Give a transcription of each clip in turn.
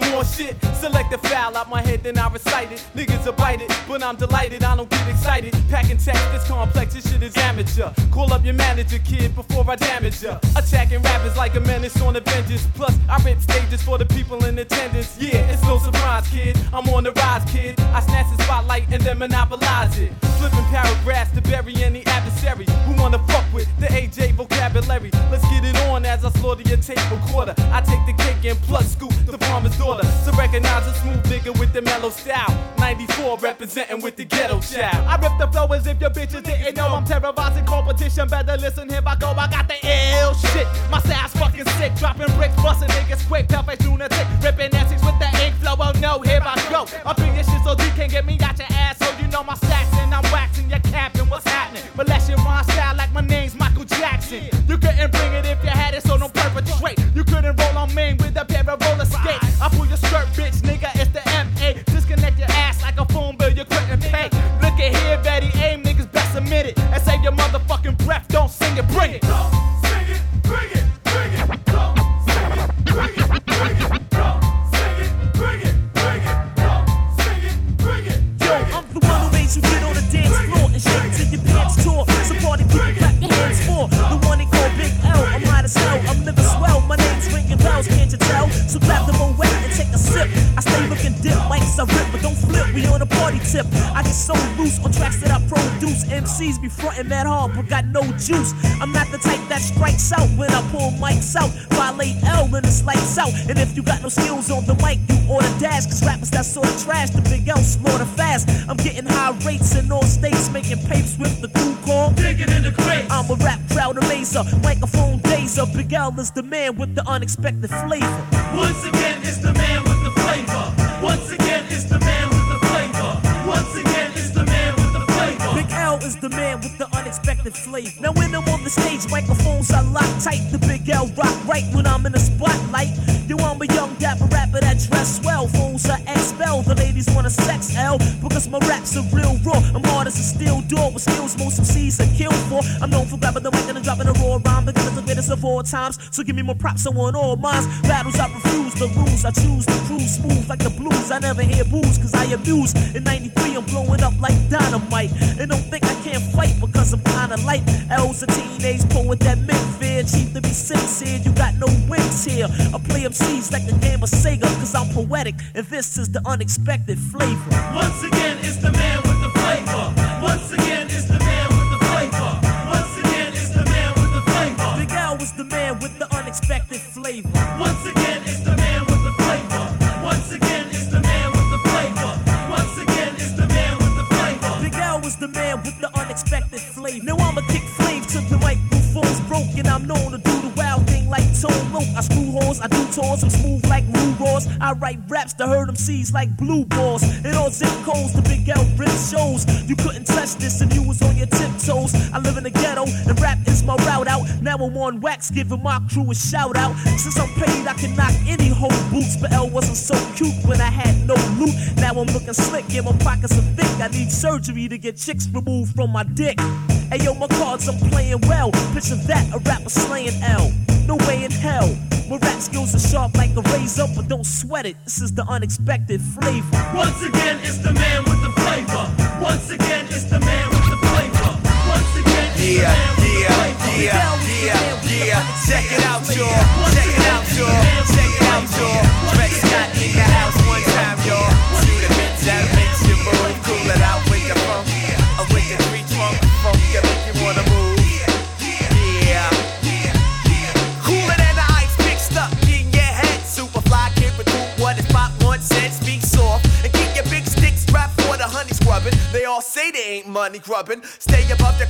some more shit? Select the foul out my head, then I recite it. Niggas are bite it, but I'm delighted, I don't get excited. Packing text, this complex, this shit is amateur. Call up your manager, kid, before I damage ya. Attacking rappers like a menace on a vengeance. Plus, I rip stages for the people in attendance. Yeah, it's no surprise, kid. I'm on the rise, kid. I snatch the spotlight and then monopolize it. Flipping paragraphs to bury any adversary who wanna fuck with the AJ vocabulary. Let's get it on as I slaughter your tape recorder. I take the cake and plus scoop the farmer's So recognize a smooth nigga with the mellow style. 94 representing with the ghetto child. I rip the flow as if your bitches didn't know I'm terrorizing competition. Better listen, here I go. I got the ill shit. My style's fucking sick. Dropping bricks, busting niggas quick. Pale-face lunatic. Ripping Essex with the ink flow. Oh no, here I go. In your shit so deep can't get me out your ass. So you know my stacks and I'm waxing your cap and what's happening. Molest your rhyme style like my name's Michael Jackson. You couldn't bring it if you had it, so don't perpetrate. You couldn't roll on me with a pair of roller skates. I pull your skirt, bitch, MCs be frontin' that hard, but got no juice. I'm not the type that strikes out when I pull mics out. Violate L and it's lights out. And if you got no skills on the mic, you oughta dash. Cause rappers that sort of trash, the big L slaughter fast. I'm getting high rates in all states, making papes with the crew call. Digging in the crate. I'm a rap crowd amazer, microphone dazer. Big L is the man with the unexpected flavor. Once again, it's the man with the flavor. Once again, Now when I'm on the stage, microphones are locked tight. The Big L rock right when I'm in the spotlight. You I'm a young dapper rapper that dress well. Phones are expel. The ladies wanna sex L because my raps are real raw. I'm hard as a steel door with skills most of MCs are killed for. I'm known for grabbing the mic and dropping a raw rhyme. Because it's the greatest of all times. So give me more props, I want all mines. Battles I refuse, the rules I choose. The crew smooth like the blues. I never hear booze cause I abuse. In 93 I'm blowing up like dynamite. And don't think I can't fight because I'm kinda light. L's a teenage poet that meant fear. Chief to be sincere, you got no wins here. I play MCs like a game of Sega cause I'm poetic. And this is the unexpected flavor. Once again, it's the man with the flavor. Once again, it's the man with the flavor. Once again, it's the man with the flavor. Big L was the man with the unexpected flavor. Once again, it's the man with the flavor. Once again, it's the man with the flavor. Once again, it's the man with the flavor. Big L was the man with the unexpected flavor. Now I'ma kick flames to the microphone's broken. I'm known to do the wild thing like Tone Loc. I screw I do tours, I'm smooth like Rue Ross. I write raps to hurt them seeds like blue balls. In all zip codes, the Big L rip shows. You couldn't touch this and you was on your tiptoes. I live in the ghetto and rap is my route out. Now I'm on wax, giving my crew a shout out. Since I'm paid, I can knock any whole boots. But L wasn't so cute when I had no loot. Now I'm looking slick, and my pockets are thick. I need surgery to get chicks removed from my dick. Hey yo, my cards, I'm playing well. Picture that, a rapper slaying L. No way in hell. My rap skills are sharp like a razor, but don't sweat it. This is the unexpected flavor. Once again, it's the man with the flavor. Once again, it's the man with the flavor. Once again, yeah, yeah. Yeah, yeah, yeah, yeah. Check it out, y'all. Check it out. money grubbing. Stay above the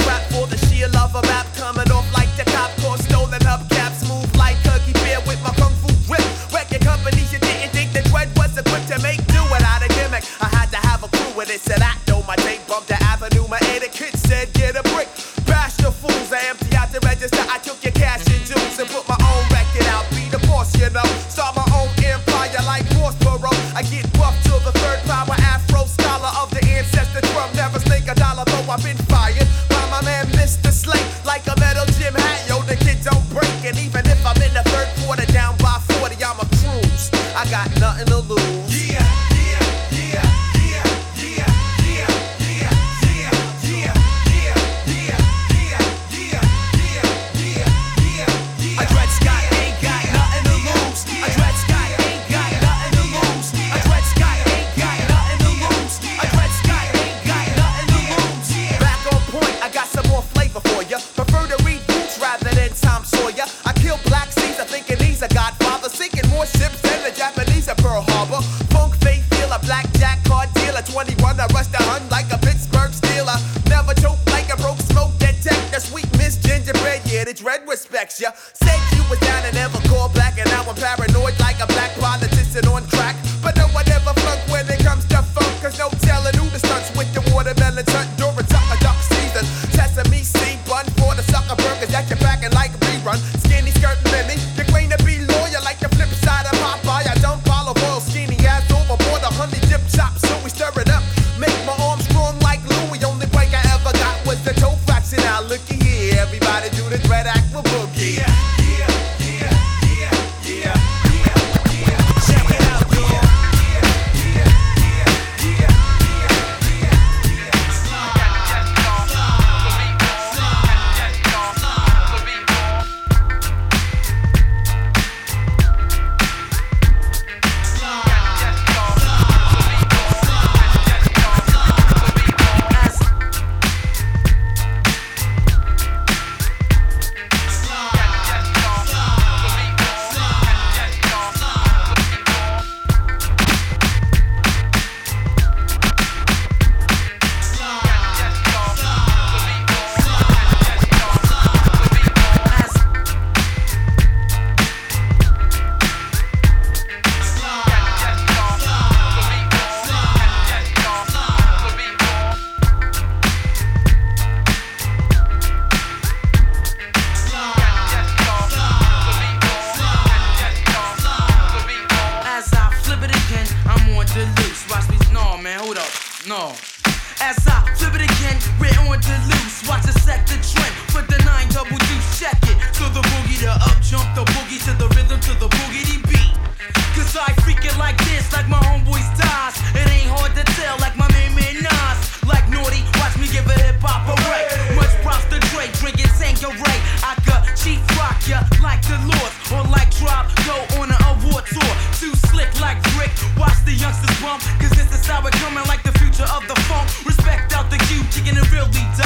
Philly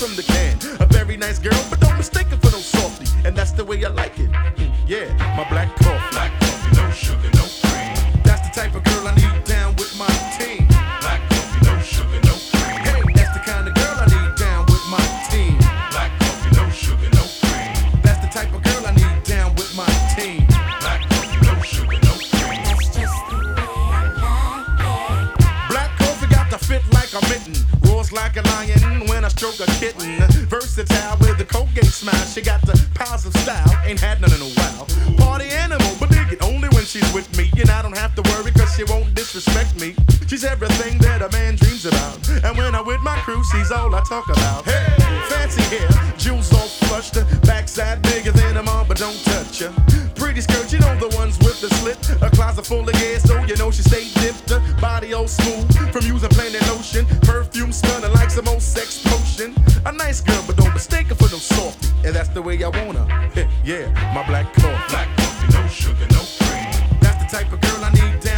dig it only no she slow sex potion. A nice girl, but don't mistake her for no softy. And that's the way I want her. yeah, my black coffee. Black coffee, no sugar, no cream. That's the type of girl I need.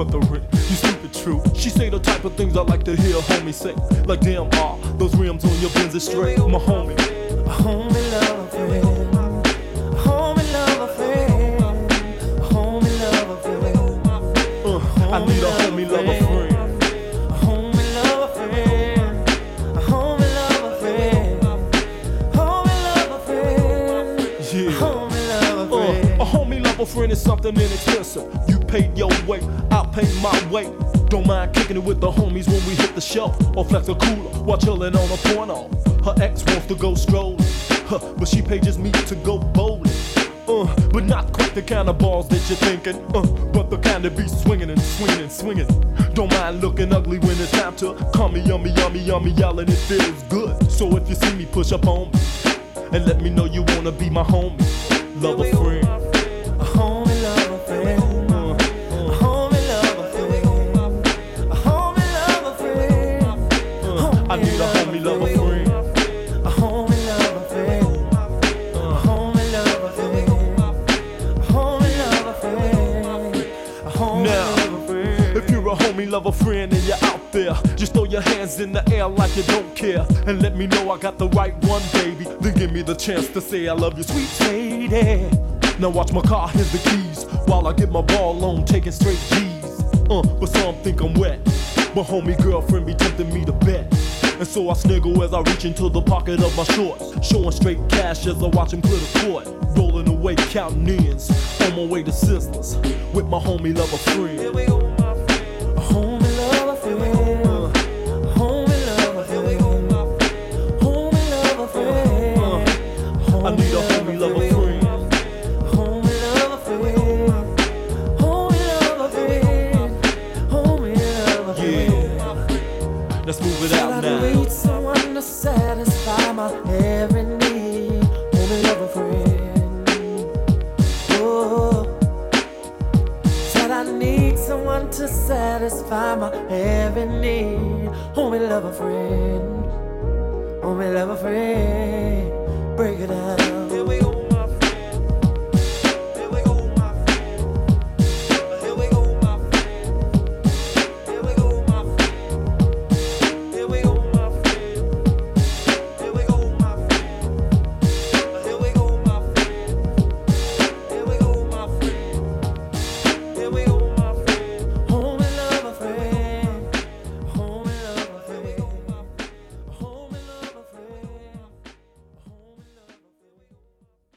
Ain't nothing but the. You true. She say the type of things I like to hear homie say. Like damn, ah, those rims on your Benz is straight. My homie, a homie lover friend. A homie lover friend. A homie lover friend. Uh, I need a homie lover friend. A homie lover friend. A homie lover friend. A homie lover friend. Yeah. Homie lover friend. a homie lover friend is something inexpensive. Pay your way, I'll pay my way. Don't mind kicking it with the homies when we hit the shelf, Or flex a cooler while chilling on a porno. Her ex wants to go strolling. Huh, but she pages me to go bowling. Uh, but not quite the kind of balls that you're thinking. Uh, but the kind that be swinging and swinging and swinging. Don't mind looking ugly when it's time to call me yummy, yummy, yummy, yelling. It feels good. So if you see me, push up on me and let me know you wanna be my homie, love a friend. A friend, and you're out there, just throw your hands in the air like you don't care, and let me know I got the right one, baby. Then give me the chance to say I love you, sweet lady. Now watch my car, here's the keys, while I get my ball on, taking straight G's. Uh, but some think I'm wet. My homie girlfriend be tempting me to bet. And so I sniggle as I reach into the pocket of my shorts, showing straight cash as I watch him clear the court. Rolling away, counting ends, on my way to sisters, with my homie lover friend.